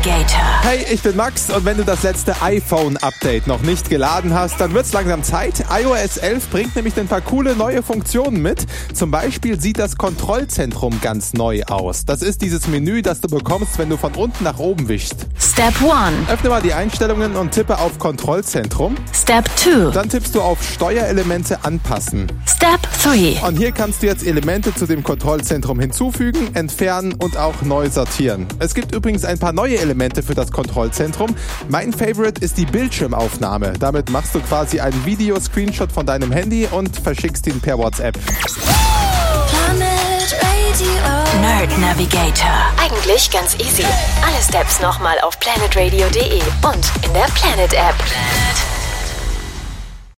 Navigator. Hey, ich bin Max und wenn du das letzte iPhone-Update noch nicht geladen hast, dann wird's langsam Zeit. iOS 11 bringt nämlich ein paar coole neue Funktionen mit. Zum Beispiel sieht das Kontrollzentrum ganz neu aus. Das ist dieses Menü, das du bekommst, wenn du von unten nach oben wischst. Step 1. Öffne mal die Einstellungen und tippe auf Kontrollzentrum. Step 2. Dann tippst du auf Steuerelemente anpassen. Step 3. Und hier kannst du jetzt Elemente zu dem Kontrollzentrum hinzufügen, entfernen und auch neu sortieren. Es gibt übrigens ein paar neue Elemente für das Kontrollzentrum. Mein Favorite ist die Bildschirmaufnahme. Damit machst du quasi einen Videoscreenshot von deinem Handy und verschickst ihn per WhatsApp. Nerd Navigator. Eigentlich ganz easy. Alle Steps nochmal auf planetradio.de und in der Planet App. Planet